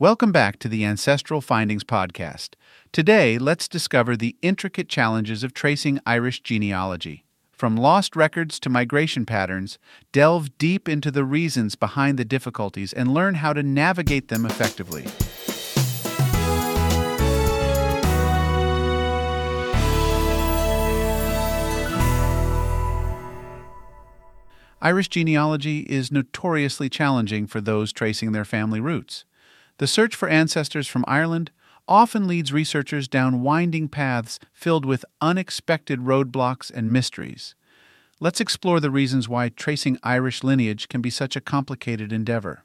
Welcome back to the Ancestral Findings Podcast. Today, let's discover the intricate challenges of tracing Irish genealogy. From lost records to migration patterns, delve deep into the reasons behind the difficulties and learn how to navigate them effectively. Irish genealogy is notoriously challenging for those tracing their family roots. The search for ancestors from Ireland often leads researchers down winding paths filled with unexpected roadblocks and mysteries. Let's explore the reasons why tracing Irish lineage can be such a complicated endeavor.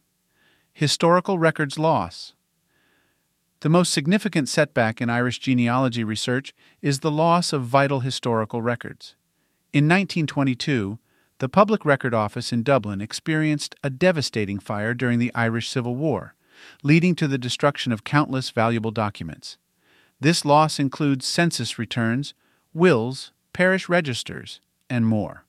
Historical records loss. The most significant setback in Irish genealogy research is the loss of vital historical records. In 1922, the Public Record Office in Dublin experienced a devastating fire during the Irish Civil War, leading to the destruction of countless valuable documents. This loss includes census returns, wills, parish registers, and more.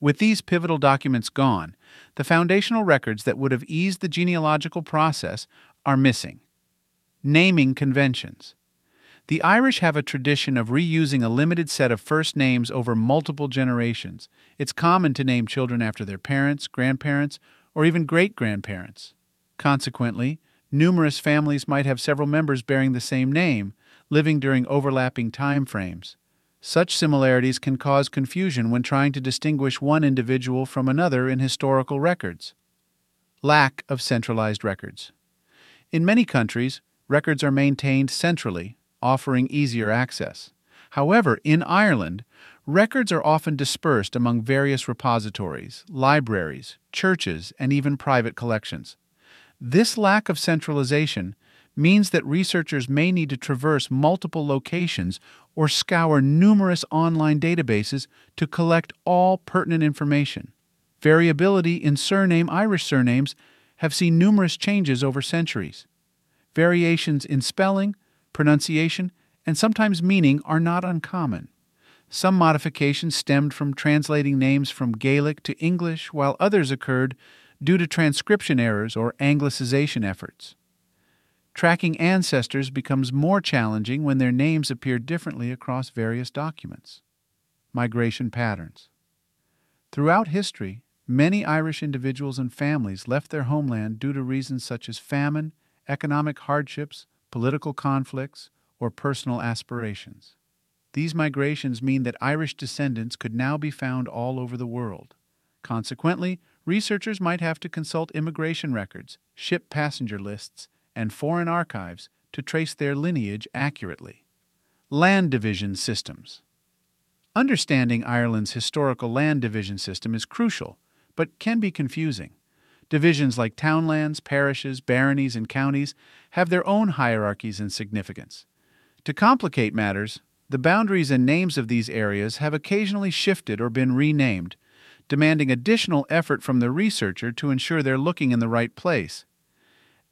With these pivotal documents gone, the foundational records that would have eased the genealogical process are missing. Naming conventions. The Irish have a tradition of reusing a limited set of first names over multiple generations. It's common to name children after their parents, grandparents, or even great grandparents. Consequently, numerous families might have several members bearing the same name, living during overlapping time frames. Such similarities can cause confusion when trying to distinguish one individual from another in historical records. Lack of centralized records. In many countries, records are maintained centrally offering easier access. However, in Ireland, records are often dispersed among various repositories, libraries, churches, and even private collections. This lack of centralization means that researchers may need to traverse multiple locations or scour numerous online databases to collect all pertinent information. Variability in surname Irish surnames have seen numerous changes over centuries. Variations in spelling, pronunciation, and sometimes meaning are not uncommon. Some modifications stemmed from translating names from Gaelic to English, while others occurred due to transcription errors or anglicization efforts. Tracking ancestors becomes more challenging when their names appear differently across various documents. Migration patterns. Throughout history, many Irish individuals and families left their homeland due to reasons such as famine, economic hardships, political conflicts, or personal aspirations. These migrations mean that Irish descendants could now be found all over the world. Consequently, researchers might have to consult immigration records, ship passenger lists, and foreign archives to trace their lineage accurately. Land division systems. Understanding Ireland's historical land division system is crucial, but can be confusing. Divisions like townlands, parishes, baronies, and counties have their own hierarchies and significance. To complicate matters, the boundaries and names of these areas have occasionally shifted or been renamed, demanding additional effort from the researcher to ensure they're looking in the right place.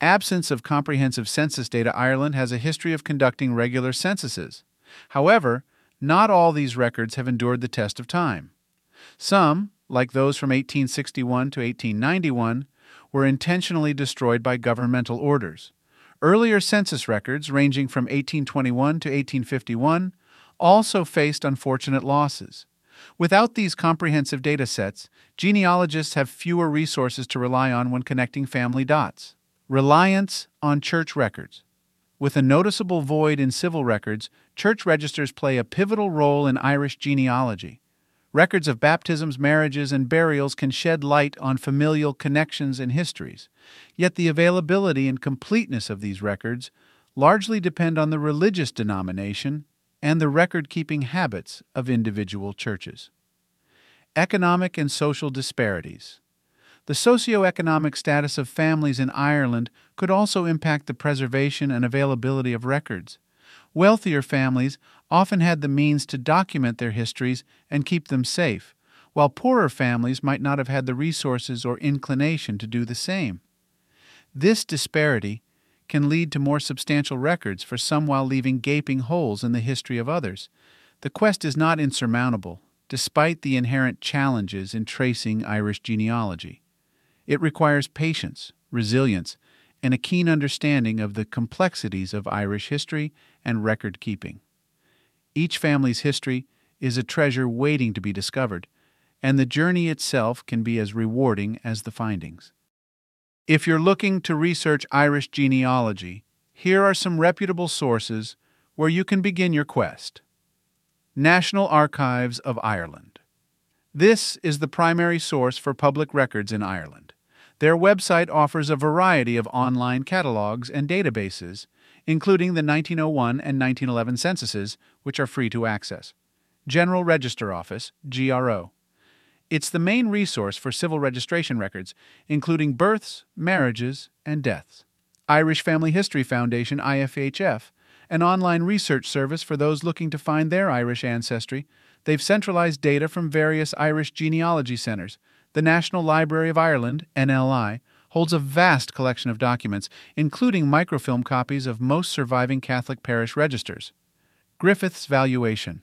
Absence of comprehensive census data Ireland has a history of conducting regular censuses. However, not all these records have endured the test of time. Some, like those from 1861 to 1891, were intentionally destroyed by governmental orders. Earlier census records, ranging from 1821 to 1851, also faced unfortunate losses. Without these comprehensive data sets, genealogists have fewer resources to rely on when connecting family dots. Reliance on church records. With a noticeable void in civil records, church registers play a pivotal role in Irish genealogy. Records of baptisms, marriages, and burials can shed light on familial connections and histories, yet the availability and completeness of these records largely depend on the religious denomination and the record keeping habits of individual churches. Economic and social disparities. The socio-economic status of families in Ireland could also impact the preservation and availability of records. Wealthier families often had the means to document their histories and keep them safe, while poorer families might not have had the resources or inclination to do the same. This disparity can lead to more substantial records for some while leaving gaping holes in the history of others. The quest is not insurmountable, despite the inherent challenges in tracing Irish genealogy. It requires patience, resilience, and a keen understanding of the complexities of Irish history and record keeping. Each family's history is a treasure waiting to be discovered, and the journey itself can be as rewarding as the findings. If you're looking to research Irish genealogy, here are some reputable sources where you can begin your quest. National Archives of Ireland. This is the primary source for public records in Ireland. Their website offers a variety of online catalogs and databases, including the 1901 and 1911 censuses, which are free to access. General Register Office, GRO. It's the main resource for civil registration records, including births, marriages, and deaths. Irish Family History Foundation, IFHF, an online research service for those looking to find their Irish ancestry. They've centralized data from various Irish genealogy centers. The National Library of Ireland, NLI, holds a vast collection of documents, including microfilm copies of most surviving Catholic parish registers. Griffith's Valuation.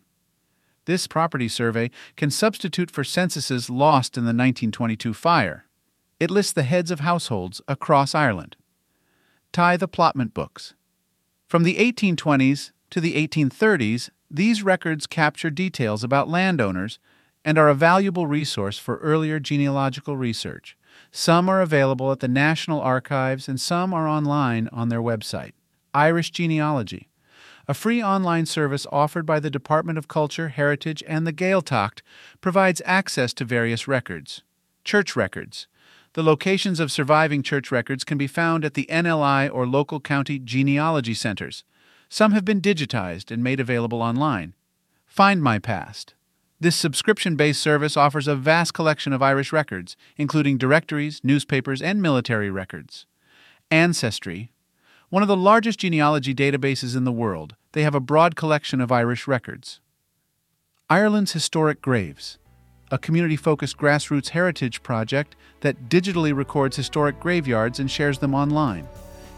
This property survey can substitute for censuses lost in the 1922 fire. It lists the heads of households across Ireland. Tithe Applotment Books. From the 1820s to the 1830s, these records capture details about landowners and are a valuable resource for earlier genealogical research. Some are available at the National Archives and some are online on their website. Irish Genealogy, a free online service offered by the Department of Culture, Heritage, and the Gaeltacht, provides access to various records. Church records. The locations of surviving church records can be found at the NLI or local county genealogy centers. Some have been digitized and made available online. Find My Past. This subscription based service offers a vast collection of Irish records, including directories, newspapers, and military records. Ancestry. One of the largest genealogy databases in the world, they have a broad collection of Irish records. Ireland's Historic Graves a community focused grassroots heritage project that digitally records historic graveyards and shares them online.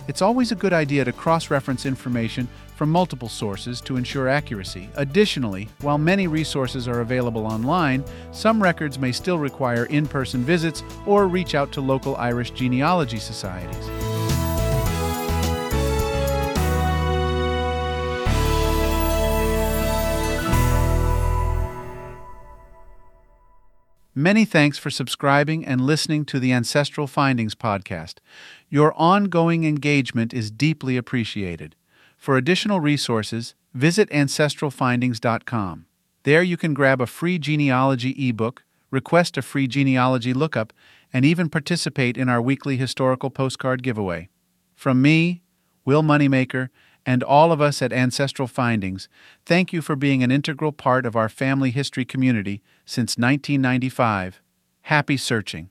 It's always a good idea to cross reference information from multiple sources to ensure accuracy. Additionally, while many resources are available online, some records may still require in person visits or reach out to local Irish genealogy societies. Many thanks for subscribing and listening to the Ancestral Findings podcast. Your ongoing engagement is deeply appreciated. For additional resources, visit ancestralfindings.com. There you can grab a free genealogy ebook, request a free genealogy lookup, and even participate in our weekly historical postcard giveaway. From me, Will Moneymaker, and all of us at Ancestral Findings, thank you for being an integral part of our family history community since 1995. Happy searching.